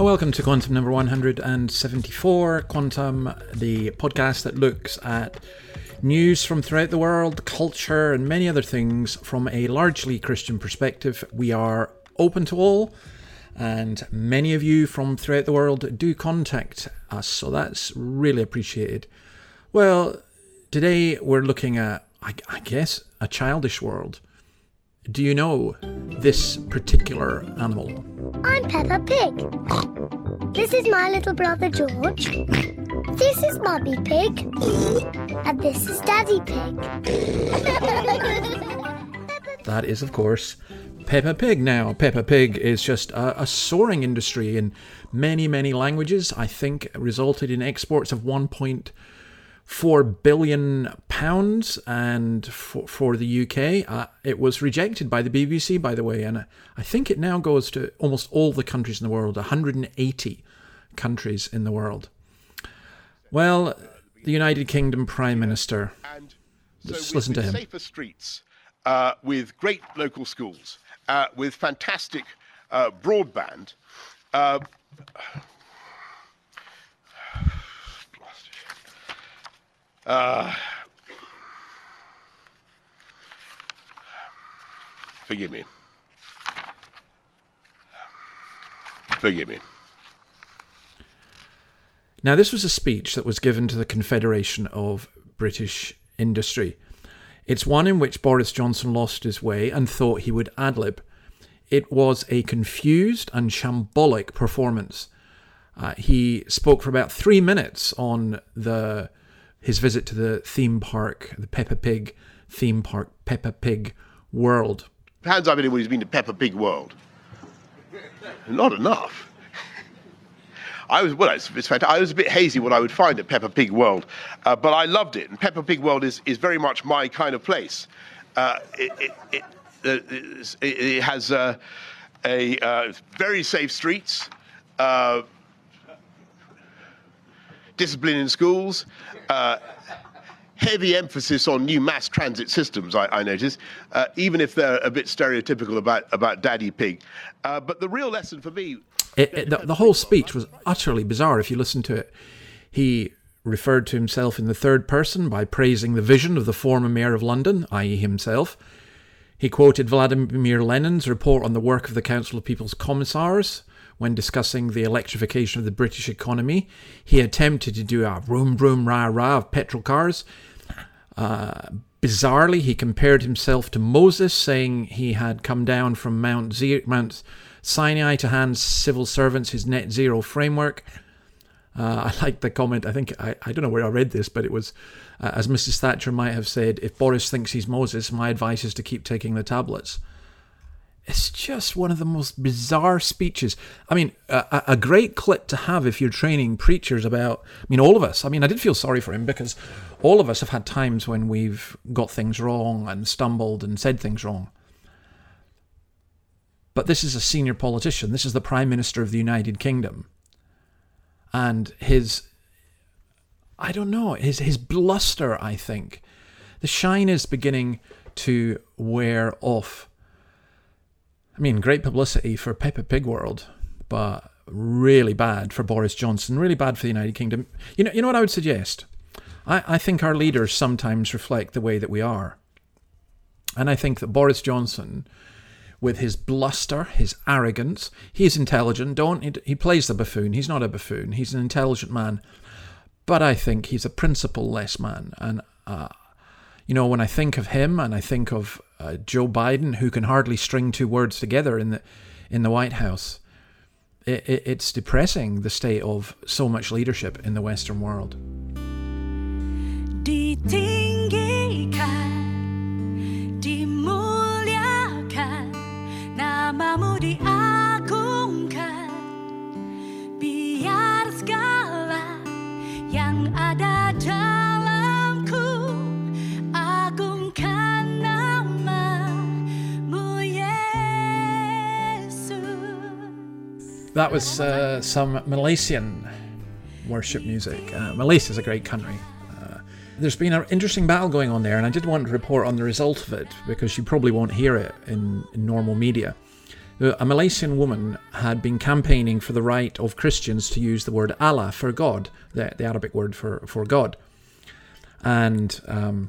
Well, welcome to Quantum number 174. Quantum, the podcast that looks at news from throughout the world, culture, and many other things from a largely Christian perspective. We are open to all, and many of you from throughout the world do contact us, so that's really appreciated. Well, today we're looking at, I, I guess, a childish world. Do you know this particular animal? I'm Peppa Pig. This is my little brother George. This is Mummy Pig. And this is Daddy Pig. That is, of course, Peppa Pig. Now, Peppa Pig is just a, a soaring industry in many, many languages. I think resulted in exports of 1.4 billion pounds, and for, for the UK, uh, it was rejected by the BBC, by the way, and I think it now goes to almost all the countries in the world, 180 countries in the world. Well, the United Kingdom Prime Minister. And Let's listen to him. Safer streets, uh, with great local schools, uh, with fantastic uh, broadband. Uh, forgive me. Forgive me. Now, this was a speech that was given to the Confederation of British Industry. It's one in which Boris Johnson lost his way and thought he would ad lib. It was a confused and shambolic performance. Uh, he spoke for about three minutes on the his visit to the theme park, the Peppa Pig theme park, Peppa Pig World. Hands up anyone who's been to Peppa Pig World. Not enough. I was well. It's, fantastic. I was a bit hazy what I would find at Peppa Pig World, uh, but I loved it. And Peppa Pig World is, is very much my kind of place. Uh, it, it, it, it, it has uh, a uh, very safe streets, uh, discipline in schools. Uh, heavy emphasis on new mass transit systems, I, I notice, uh, even if they're a bit stereotypical about, about Daddy Pig. Uh, but the real lesson for me It, it, the, the whole speech was utterly bizarre if you listen to it. He referred to himself in the third person by praising the vision of the former mayor of London, i.e., himself. He quoted Vladimir Lenin's report on the work of the Council of People's Commissars when discussing the electrification of the British economy. He attempted to do a vroom vroom rah rah of petrol cars. Uh, bizarrely, he compared himself to Moses, saying he had come down from Mount, Mount Sinai to hand civil servants his net zero framework. Uh, I like the comment. I think I, I don't know where I read this, but it was uh, as Mrs. Thatcher might have said: "If Boris thinks he's Moses, my advice is to keep taking the tablets." It's just one of the most bizarre speeches. I mean, a, a- great clip to have if you're training preachers about. I mean, all of us. I mean, I did feel sorry for him because all of us have had times when we've got things wrong and stumbled and said things wrong. But this is a senior politician. This is the Prime Minister of the United Kingdom. And his, I don't know, his, his bluster, I think. The shine is beginning to wear off. I mean, great publicity for Peppa Pig World, but really bad for Boris Johnson, really bad for the United Kingdom. You know, you know what I would suggest? I, I think our leaders sometimes reflect the way that we are. And I think that Boris Johnson, with his bluster, his arrogance, he is intelligent. Don't he, he plays the buffoon. He's not a buffoon. He's an intelligent man. But I think he's a principle-less man. And uh, you know, when I think of him and I think of uh, Joe Biden, who can hardly string two words together in the in the White House, it, it, it's depressing the state of so much leadership in the Western world. Ditinggikan, dimuliakan, namamu That was uh, some Malaysian worship music. Uh, Malaysia is a great country. Uh, there's been an interesting battle going on there, and I did want to report on the result of it because you probably won't hear it in, in normal media. Uh, A Malaysian woman had been campaigning for the right of Christians to use the word Allah for God, the, the Arabic word for, for God. And um,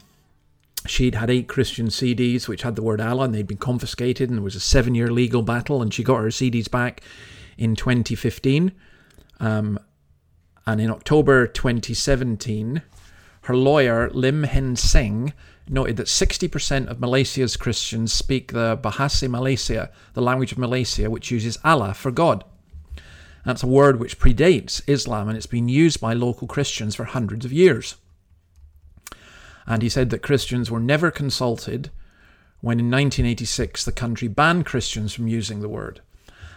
she'd had eight Christian CDs which had the word Allah, and they'd been confiscated, and there was a seven year legal battle, and she got her CDs back in 2015. Um, and in October 2017, her lawyer, Lim Heng Seng, noted that 60% of Malaysia's Christians speak the Bahasa Malaysia, the language of Malaysia, which uses Allah for God. That's a word which predates Islam and it's been used by local Christians for hundreds of years. And he said that Christians were never consulted when in 1986 the country banned Christians from using the word.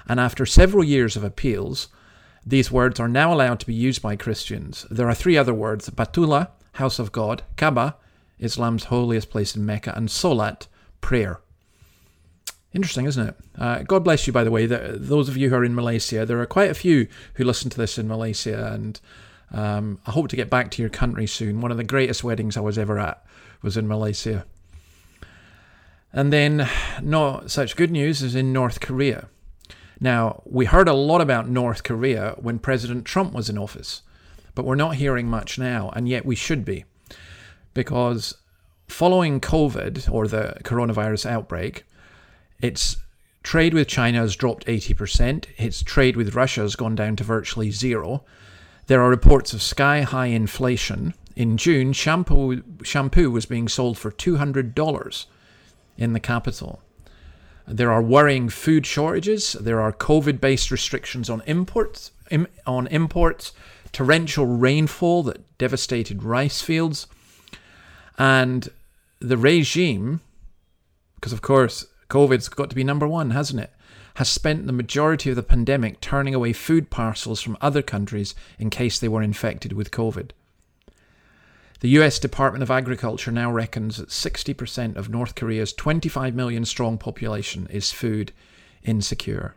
And after several years of appeals, these words are now allowed to be used by Christians. There are three other words Baitullah, house of God, Kaaba, Islam's holiest place in Mecca, and Solat, prayer. Interesting, isn't it? Uh, God bless you, by the way. The, those of you who are in Malaysia, there are quite a few who listen to this in Malaysia, and um, I hope to get back to your country soon. One of the greatest weddings I was ever at was in Malaysia. And then, not such good news is in North Korea. Now, we heard a lot about North Korea when President Trump was in office, but we're not hearing much now, and yet we should be. Because following COVID or the coronavirus outbreak, its trade with China has dropped 80%, its trade with Russia has gone down to virtually zero. There are reports of sky high inflation. In June, shampoo, shampoo was being sold for $200 in the capital. There are worrying food shortages. There are COVID-based restrictions on imports, Im, on imports, torrential rainfall that devastated rice fields, and the regime, because of course COVID's got to be number one, hasn't it? Has spent the majority of the pandemic turning away food parcels from other countries in case they were infected with COVID. The US Department of Agriculture now reckons that 60% of North Korea's 25 million strong population is food insecure.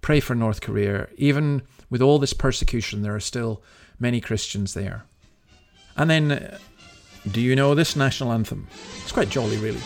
Pray for North Korea. Even with all this persecution, there are still many Christians there. And then, uh, do you know this national anthem? It's quite jolly, really.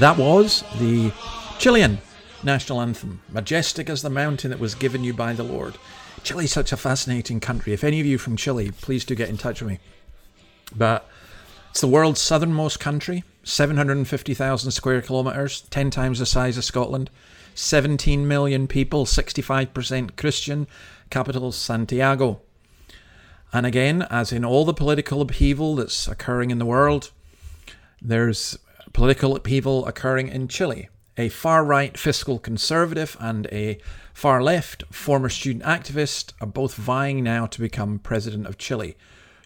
That was the Chilean national anthem, majestic as the mountain that was given you by the Lord. Chile's such a fascinating country. If any of you from Chile, please do get in touch with me. But it's the world's southernmost country, 750,000 square kilometres, 10 times the size of Scotland, 17 million people, 65% Christian, capital Santiago. And again, as in all the political upheaval that's occurring in the world, there's political upheaval occurring in Chile. A far right fiscal conservative and a far left former student activist are both vying now to become president of Chile.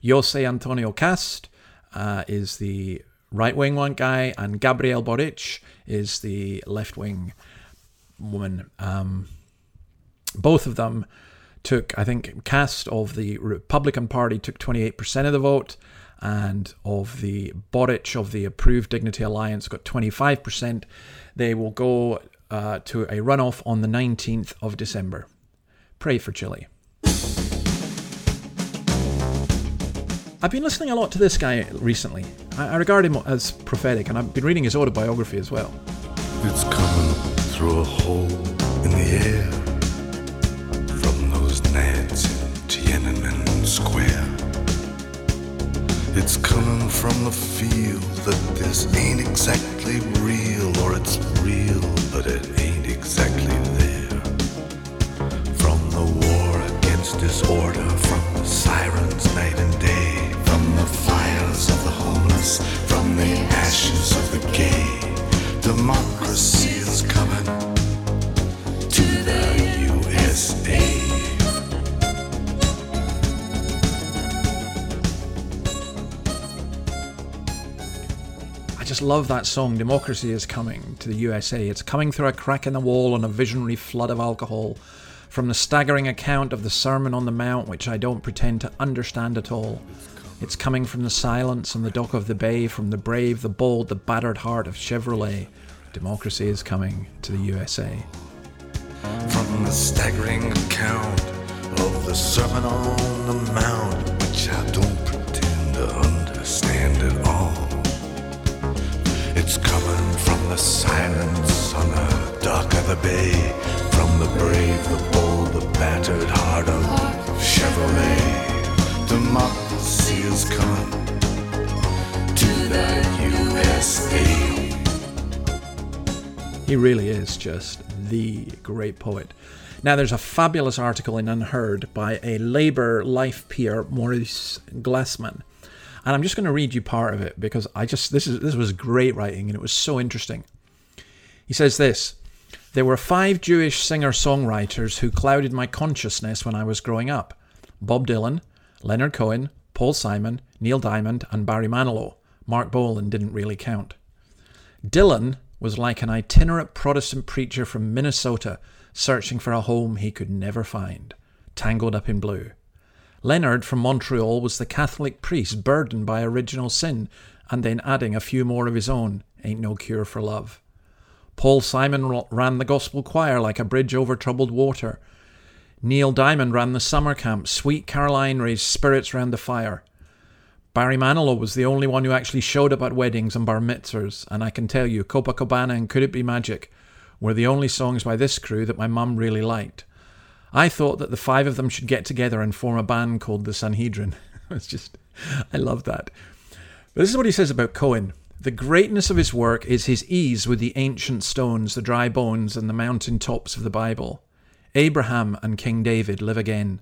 Jose Antonio Kast uh, is the right wing one guy, and Gabriel Boric is the left wing woman. Um, both of them took, I think, Kast of the Republican Party took 28% of the vote, and of the Boric of the Approved Dignity Alliance got 25%. They will go uh, to a runoff on the 19th of December. Pray for Chile. I've been listening a lot to this guy recently. I, I regard him as prophetic, and I've been reading his autobiography as well. It's coming through a hole in the air It's coming from the feel that this ain't exactly real, or it's real, but it ain't exactly there. From the war against disorder, from the sirens night and day, from the fires of the love that song. Democracy is coming to the USA. It's coming through a crack in the wall on a visionary flood of alcohol. From the staggering account of the Sermon on the Mount, which I don't pretend to understand at all. It's coming from the silence on the dock of the bay, from the brave, the bold, the battered heart of Chevrolet. Democracy is coming to the USA. From the staggering account of the Sermon on the Mount, which I don't pretend to understand at all. It's coming from the silence on the dock of the bay, from the brave, the bold, the battered heart of Chevrolet. Democracy is coming to the USA. He really is just the great poet. Now, there's a fabulous article in UnHerd by a Labour life peer, Maurice Glasman. And I'm just going to read you part of it because I just this is this was great writing and it was so interesting. He says this There were five Jewish singer songwriters who clouded my consciousness when I was growing up Bob Dylan, Leonard Cohen, Paul Simon, Neil Diamond, and Barry Manilow. Marc Bolan didn't really count. Dylan was like an itinerant Protestant preacher from Minnesota searching for a home he could never find, tangled up in blue. Leonard from Montreal was the Catholic priest burdened by original sin and then adding a few more of his own, ain't no cure for love. Paul Simon ran the gospel choir like a bridge over troubled water. Neil Diamond ran the summer camp. Sweet Caroline raised spirits round the fire. Barry Manilow was the only one who actually showed up at weddings and bar mitzvahs, and I can tell you, Copacabana and Could It Be Magic were the only songs by this crew that my mum really liked. I thought that the five of them should get together and form a band called the Sanhedrin. it's just, I love that. But this is what he says about Cohen. The greatness of his work is his ease with the ancient stones, the dry bones, and the mountain tops of the Bible. Abraham and King David live again.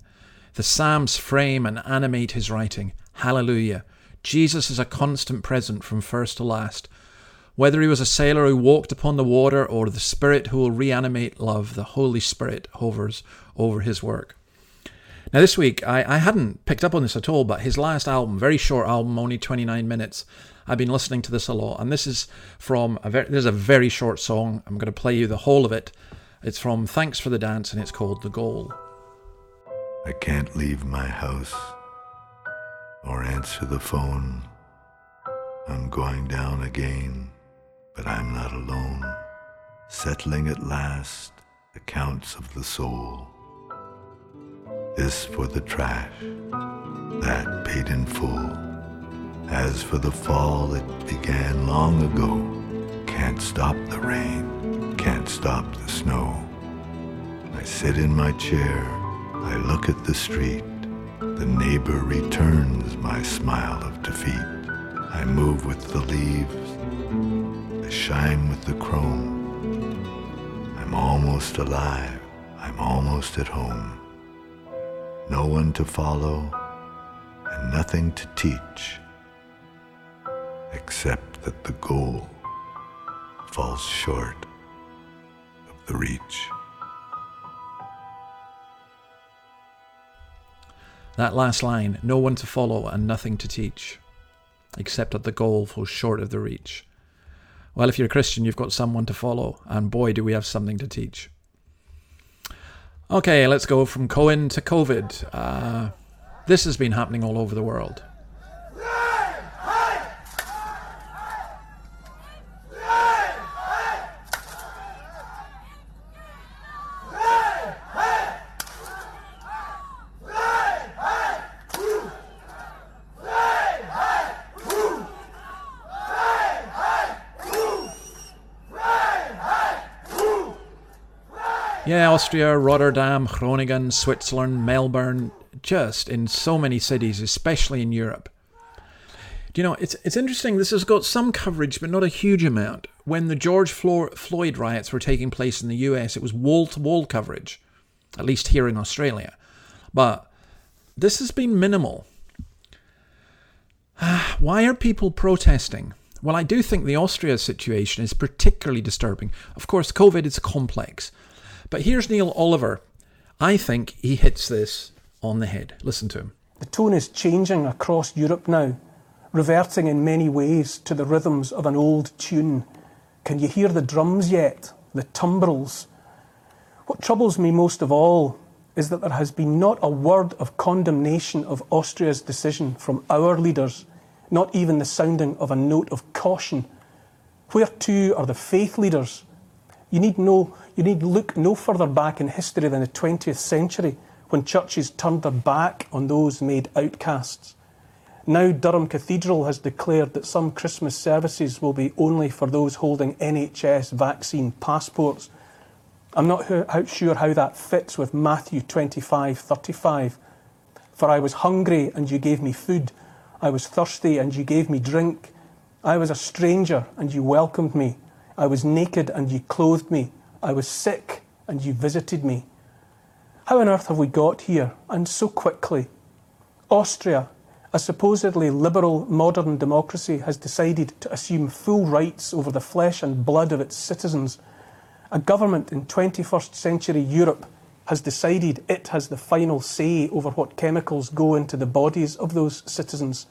The Psalms frame and animate his writing. Hallelujah. Jesus is a constant present from first to last. Whether he was a sailor who walked upon the water or the Spirit who will reanimate love, the Holy Spirit hovers over his work. Now, this week, I, I hadn't picked up on this at all, but his last album, very short album, only 29 minutes, I've been listening to this a lot. And this is from a very, this is a very short song. I'm going to play you the whole of it. It's from Thanks for the Dance, and it's called The Goal. I can't leave my house or answer the phone. I'm going down again, but I'm not alone. Settling at last accounts of the soul. This for the trash, that paid in full. As for the fall, it began long ago. Can't stop the rain, can't stop the snow. I sit in my chair, I look at the street. The neighbor returns my smile of defeat. I move with the leaves, I shine with the chrome. I'm almost alive, I'm almost at home. No one to follow, and nothing to teach, except that the goal falls short of the reach. That last line no one to follow and nothing to teach, except that the goal falls short of the reach. Well, if you're a Christian, you've got someone to follow, and boy, do we have something to teach. Okay, let's go from Cohen to COVID. Uh, this has been happening all over the world. Austria, Rotterdam, Groningen, Switzerland, Melbourne, just in so many cities, especially in Europe. Do you know, it's, it's interesting, this has got some coverage, but not a huge amount. When the George Floyd riots were taking place in the US, it was wall to wall coverage, at least here in Australia. But this has been minimal. Ah, why are people protesting? Well, I do think the Austria situation is particularly disturbing. Of course, COVID is complex. But here's Neil Oliver. I think he hits this on the head. Listen to him. The tone is changing across Europe now. reverting in many ways to the rhythms of an old tune. Can you hear the drums yet? The tumbrils? What troubles me most of all is that there has been not a word of condemnation of Austria's decision from our leaders, not even the sounding of a note of caution. Where too are the faith leaders? You need, no, you need look no further back in history than the 20th century when churches turned their back on those made outcasts. Now, Durham Cathedral has declared that some Christmas services will be only for those holding NHS vaccine passports. I'm not sure how that fits with Matthew 25:35. For I was hungry and you gave me food. I was thirsty and you gave me drink. I was a stranger and you welcomed me. I was naked and you clothed me. I was sick and you visited me. How on earth have we got here, and so quickly? Austria, a supposedly liberal modern democracy, has decided to assume full rights over the flesh and blood of its citizens. A government in 21st century Europe has decided it has the final say over what chemicals go into the bodies of those citizens.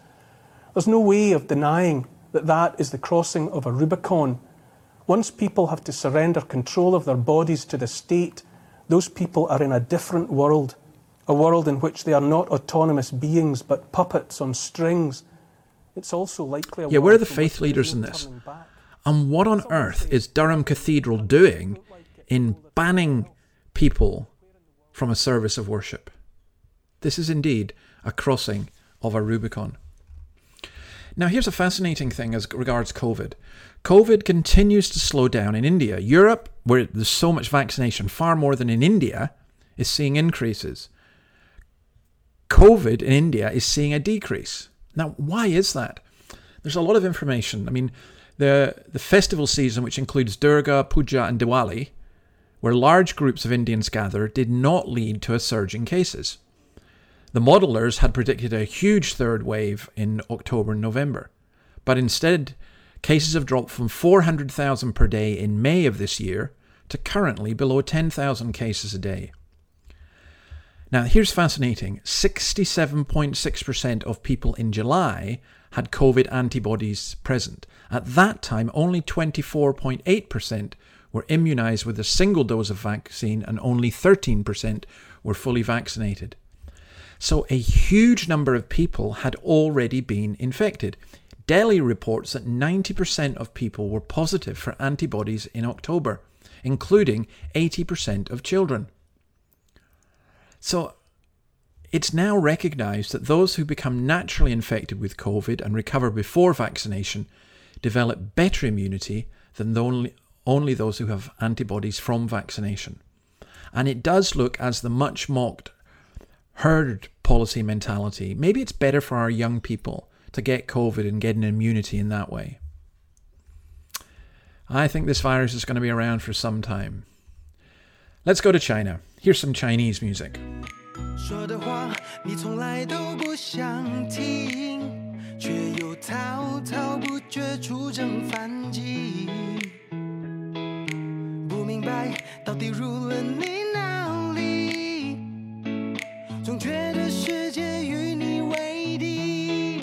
There's no way of denying that that is the crossing of a Rubicon. Once people have to surrender control of their bodies to the state, those people are in a different world, a world in which they are not autonomous beings but puppets on strings. It's also likely. yeah, where are the faith leaders in this? And what on earth is Durham Cathedral doing in banning people from a service of worship? This is indeed a crossing of a Rubicon. Now, here's a fascinating thing as regards COVID. COVID continues to slow down in India. Europe, where there's so much vaccination, far more than in India, is seeing increases. COVID in India is seeing a decrease. Now, why is that? There's a lot of information. I mean, the, the festival season, which includes Durga, Puja, and Diwali, where large groups of Indians gather, did not lead to a surge in cases. The modelers had predicted a huge third wave in October and November, but instead, cases have dropped from 400,000 per day in May of this year to currently below 10,000 cases a day. Now, here's fascinating 67.6% of people in July had COVID antibodies present. At that time, only 24.8% were immunized with a single dose of vaccine, and only 13% were fully vaccinated. So a huge number of people had already been infected. Delhi reports that 90% of people were positive for antibodies in October, including 80% of children. So it's now recognized that those who become naturally infected with COVID and recover before vaccination develop better immunity than only, only those who have antibodies from vaccination. And it does look as the much mocked herd policy mentality. Maybe it's better for our young people to get COVID and get an immunity in that way. I think this virus is going to be around for some time. Let's go to China. Here's some Chinese music. 说的话你从来都不想听，却又滔滔不绝出征反击。不明白到底入了你哪里，总 觉得世界与你为敌。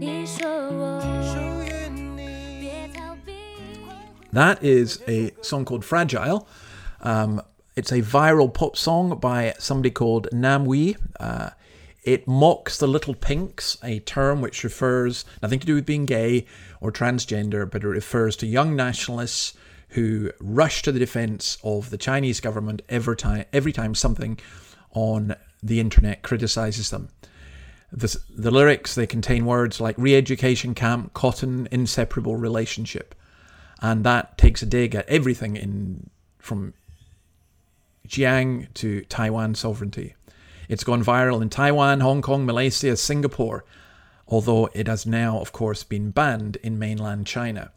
你说我属于你，别逃避。That is a song called Fragile. Um, it's a viral pop song by somebody called Namewee. Uh, it mocks the little pinks, a term which refers nothing to do with being gay or transgender, but it refers to young nationalists who rush to the defense of the Chinese government every time every time something on the internet criticizes them. The, the lyrics they contain words like re-education camp, cotton, inseparable relationship, and that takes a dig at everything in from Xinjiang to Taiwan sovereignty. It's gone viral in Taiwan, Hong Kong, Malaysia, Singapore, although it has now, of course, been banned in mainland China.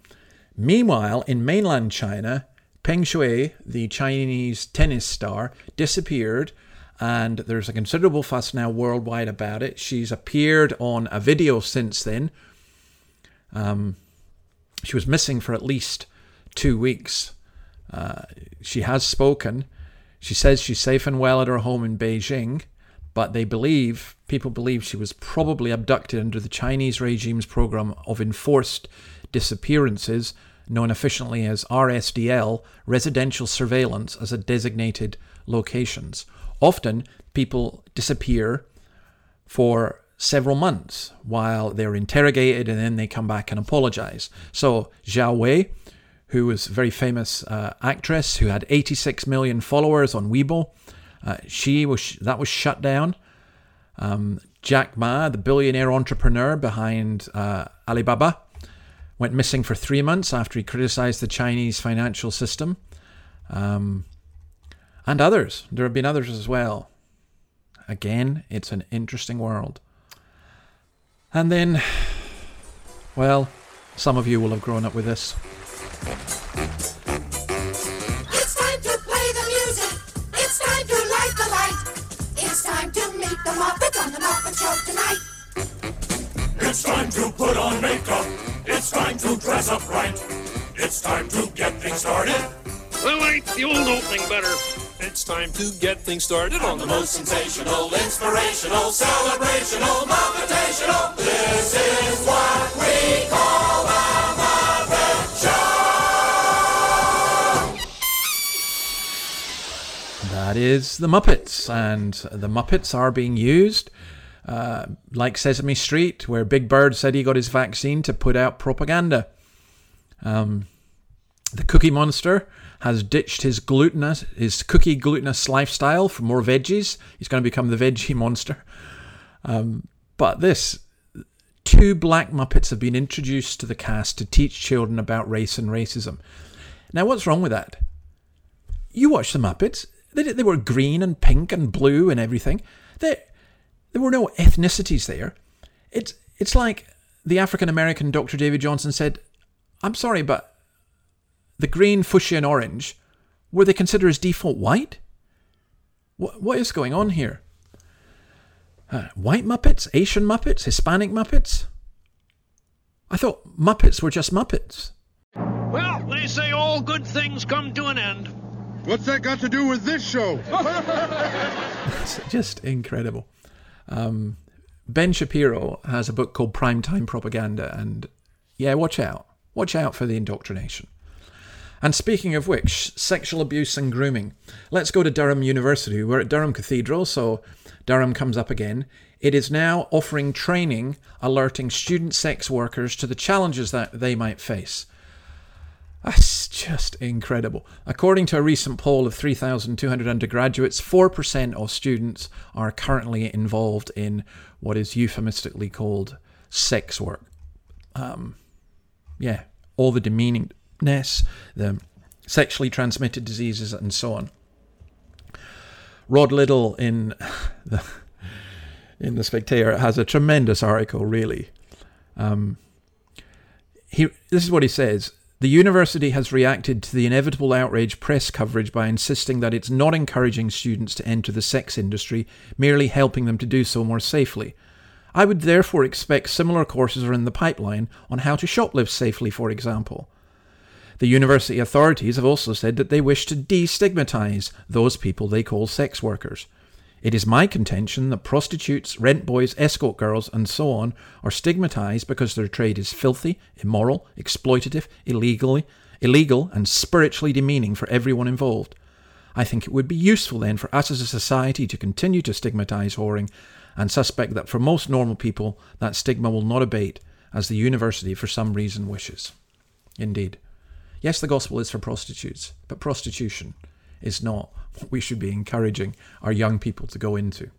Meanwhile, in mainland China, Peng Shuai, the Chinese tennis star, disappeared, and there's a considerable fuss now worldwide about it. She's appeared on a video since then. Um, she was missing for at least two weeks. Uh, she has spoken. She says she's safe and well at her home in Beijing, but they believe, people believe she was probably abducted under the Chinese regime's program of enforced disappearances, known officially as RSDL, residential surveillance as a designated locations. Often, people disappear for several months while they're interrogated and then they come back and apologize. So, Zhao Wei, who was a very famous uh, actress who had 86 million followers on Weibo, uh, she was that was shut down. Um, Jack Ma, the billionaire entrepreneur behind uh, Alibaba, went missing for three months after he criticized the Chinese financial system. Um, and others. There have been others as well. Again, it's an interesting world. And then, well, some of you will have grown up with this. It's time to play the music. It's time to light the light. It's time to meet the Muppets on the Muppet Show tonight. It's time to put on makeup. It's time to dress up right. It's time to get things started. I like the old opening better. It's time to get things started on the most sensational, inspirational, celebrational, motivational. This is what we call the Muppet Show. That is the Muppets, and the Muppets are being used, uh, like Sesame Street, where Big Bird said he got his vaccine to put out propaganda. Um, the Cookie Monster has ditched his glutinous, his cookie glutinous lifestyle for more veggies. He's going to become the Veggie Monster. Um, but this, two black Muppets have been introduced to the cast to teach children about race and racism. Now, what's wrong with that? You watch the Muppets. They, they were green and pink and blue and everything. There, there were no ethnicities there. It's, it's like the African American Dr. David Johnson said, I'm sorry, but the green, fuchsia, and orange, were they considered as default white? What, what is going on here? Uh, white Muppets? Asian Muppets? Hispanic Muppets? I thought Muppets were just Muppets. Well, they say all good things come to an end. What's that got to do with this show? It's just incredible. Um, ben Shapiro has a book called Primetime Propaganda, and yeah, watch out. Watch out for the indoctrination. And speaking of which, sexual abuse and grooming. Let's go to Durham University. We're at Durham Cathedral, so Durham comes up again. It is now offering training alerting student sex workers to the challenges that they might face. That's just incredible. According to a recent poll of 3,200 undergraduates, 4% of students are currently involved in what is euphemistically called sex work. Um, yeah, all the demeaningness, the sexually transmitted diseases, and so on. Rod Liddle in the in the Spectator has a tremendous article, really. Um, he this is what he says. The university has reacted to the inevitable outrage press coverage by insisting that it's not encouraging students to enter the sex industry, merely helping them to do so more safely. I would therefore expect similar courses are in the pipeline on how to shoplift safely, for example. The university authorities have also said that they wish to destigmatize those people they call sex workers. It is my contention that prostitutes, rent boys, escort girls, and so on are stigmatized because their trade is filthy, immoral, exploitative, illegally, illegal, and spiritually demeaning for everyone involved. I think it would be useful then for us as a society to continue to stigmatize whoring and suspect that for most normal people that stigma will not abate as the university for some reason wishes. Indeed. Yes, the gospel is for prostitutes, but prostitution is not what we should be encouraging our young people to go into.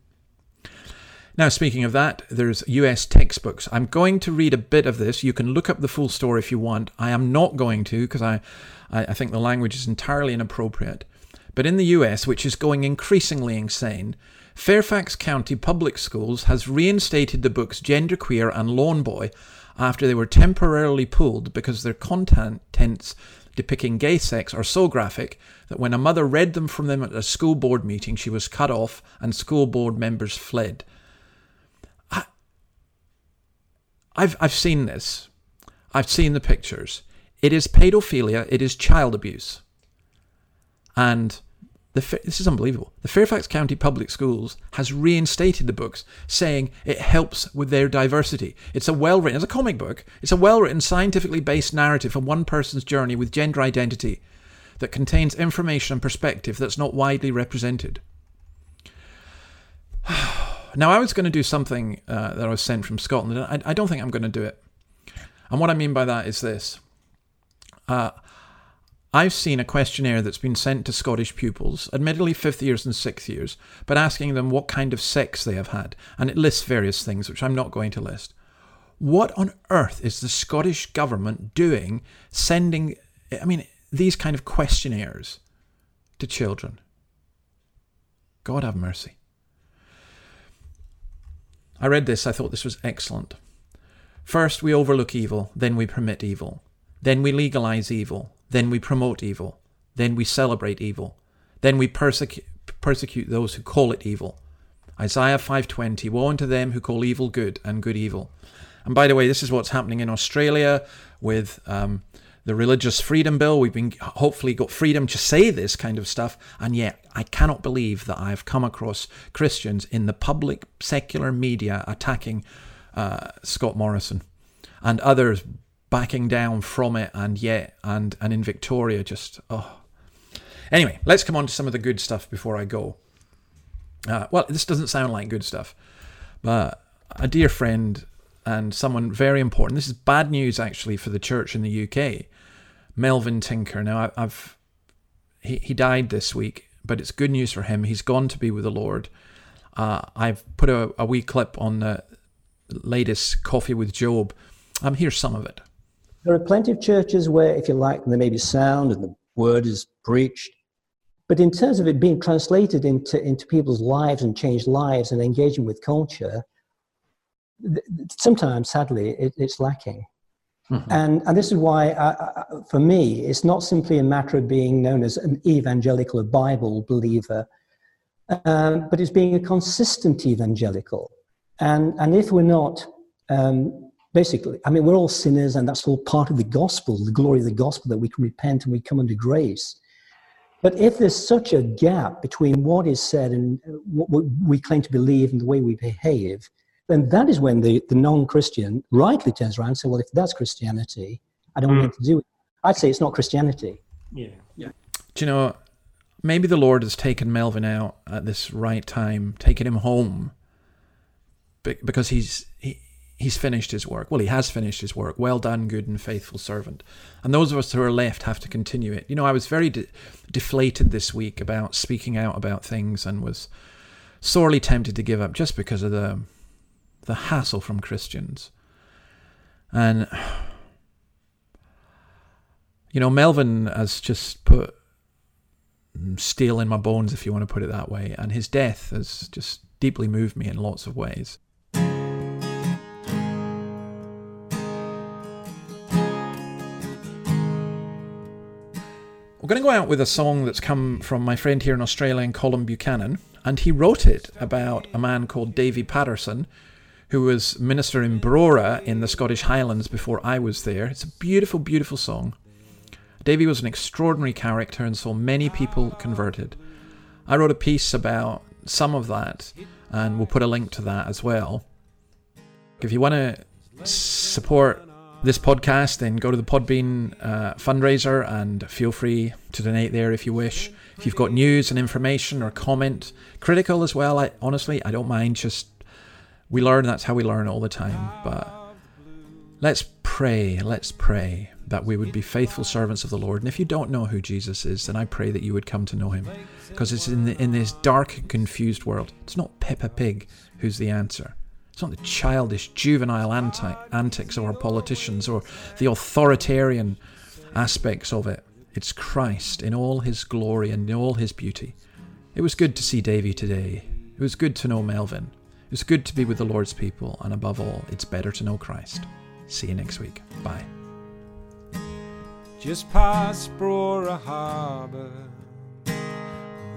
Now, speaking of that, there's US textbooks. I'm going to read a bit of this. You can look up the full story if you want. I am not going to because I, I think the language is entirely inappropriate. But in the US, which is going increasingly insane, Fairfax County Public Schools has reinstated the books Genderqueer and Lawn Boy after they were temporarily pulled because their contents depicting gay sex are so graphic that when a mother read them from them at a school board meeting, she was cut off and school board members fled. I, I've, I've seen this. I've seen the pictures. It is pedophilia, it is child abuse. And This is unbelievable. The Fairfax County Public Schools has reinstated the books, saying it helps with their diversity. It's a well written, it's a comic book. It's a well written, scientifically based narrative of one person's journey with gender identity that contains information and perspective that's not widely represented. now, I was going to do something uh, that I was sent from Scotland, and I, I don't think I'm going to do it. And what I mean by that is this. Uh, I've seen a questionnaire that's been sent to Scottish pupils, admittedly fifth years and sixth years, but asking them what kind of sex they have had, and it lists various things which I'm not going to list. What on earth is the Scottish government doing sending, I mean, these kind of questionnaires to children? God have mercy. I read this, I thought this was excellent. First, we overlook evil, then we permit evil. Then we legalize evil, then we promote evil. Then we celebrate evil. Then we persecute, persecute those who call it evil. Isaiah 5:20 Woe unto them who call evil good and good evil. And by the way, this is what's happening in Australia with um, the Religious Freedom Bill. We've been hopefully got freedom to say this kind of stuff, and yet I cannot believe that I've come across Christians in the public secular media attacking uh, Scott Morrison and others backing down from it, and yet and and in Victoria just oh. Anyway, let's come on to some of the good stuff before I go. Uh, well, this doesn't sound like good stuff, but a dear friend and someone very important. This is bad news actually for the church in the UK. Melvin Tinker. Now I, I've he he died this week, but it's good news for him. He's gone to be with the Lord. Uh, I've put a, a wee clip on the latest Coffee with Job. Um, here's some of it. There are plenty of churches where, if you like, there may be sound and the word is preached. But in terms of it being translated into, into people's lives and changed lives and engaging with culture, sometimes, sadly, it, it's lacking. Mm-hmm. And, and this is why, I, I, for me, it's not simply a matter of being known as an evangelical or Bible believer, um, but it's being a consistent evangelical. And, and if we're not, um, basically, I mean, we're all sinners, and that's all part of the gospel, the glory of the gospel, that we can repent and we come under grace. But if there's such a gap between what is said and what we claim to believe and the way we behave, then that is when the, the non Christian rightly turns around and says, Well, if that's Christianity, I don't mm. want to do it. I'd say it's not Christianity. Yeah. Yeah. Do you know, maybe the Lord has taken Melvin out at this right time, taken him home, because he's he, he's finished his work. Well, he has finished his work. Well done, good and faithful servant. And those of us who are left have to continue it. You know, I was very de- deflated this week about speaking out about things and was sorely tempted to give up just because of the the hassle from Christians. And you know, Melvin has just put steel in my bones, if you want to put it that way, and his death has just deeply moved me in lots of ways. We're going to go out with a song that's come from my friend here in Australia, Colin Buchanan, and he wrote it about a man called Davy Patterson, who was minister in Brora in the Scottish Highlands before I was there. It's a beautiful, beautiful song. Davy was an extraordinary character and saw many people converted. I wrote a piece about some of that, and we'll put a link to that as well. If you want to support this podcast, then go to the Podbean uh, fundraiser and feel free to donate there if you wish. If you've got news and information or comment, critical as well, I honestly I don't mind. Just we learn. That's how we learn all the time. But let's pray. Let's pray that we would be faithful servants of the Lord. And if you don't know who Jesus is, then I pray that you would come to know him, because it's in the, in this dark, confused world. It's not Peppa Pig who's the answer. It's not the childish, juvenile anti- antics of our politicians or the authoritarian aspects of it. It's Christ in all his glory and in all his beauty. It was good to see Davy today. It was good to know Melvin. It was good to be with the Lord's people, and above all, it's better to know Christ. See you next week. Bye. Just past Brora Harbour,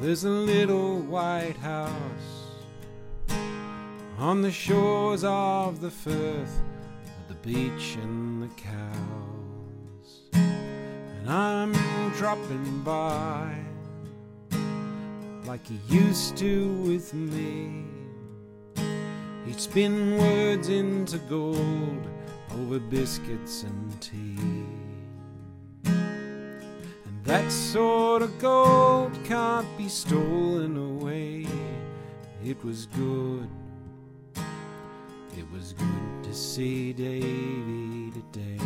there's a little white house on the shores of the Firth with the beach and the cows. And I'm dropping by like he used to with me. He'd spin words into gold over biscuits and tea. And that sort of gold can't be stolen away. It was good. It was good to see Davy today.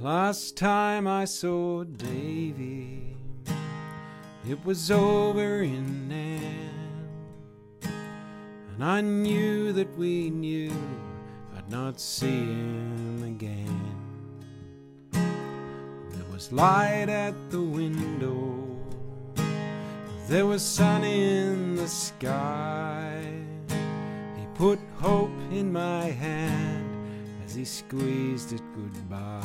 Last time I saw Davy, it was over in Nan, and I knew that we knew not see him again. There was light at the window, there was sun in the sky. He put hope in my hand as he squeezed it goodbye.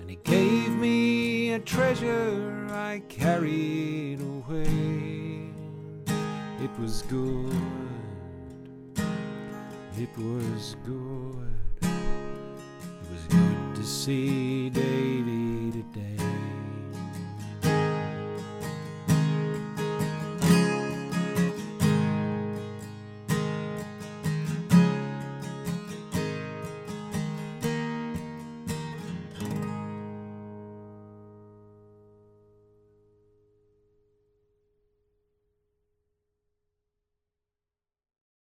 And he gave me a treasure I carried away. It was good, it was good, it was good to see Davy today.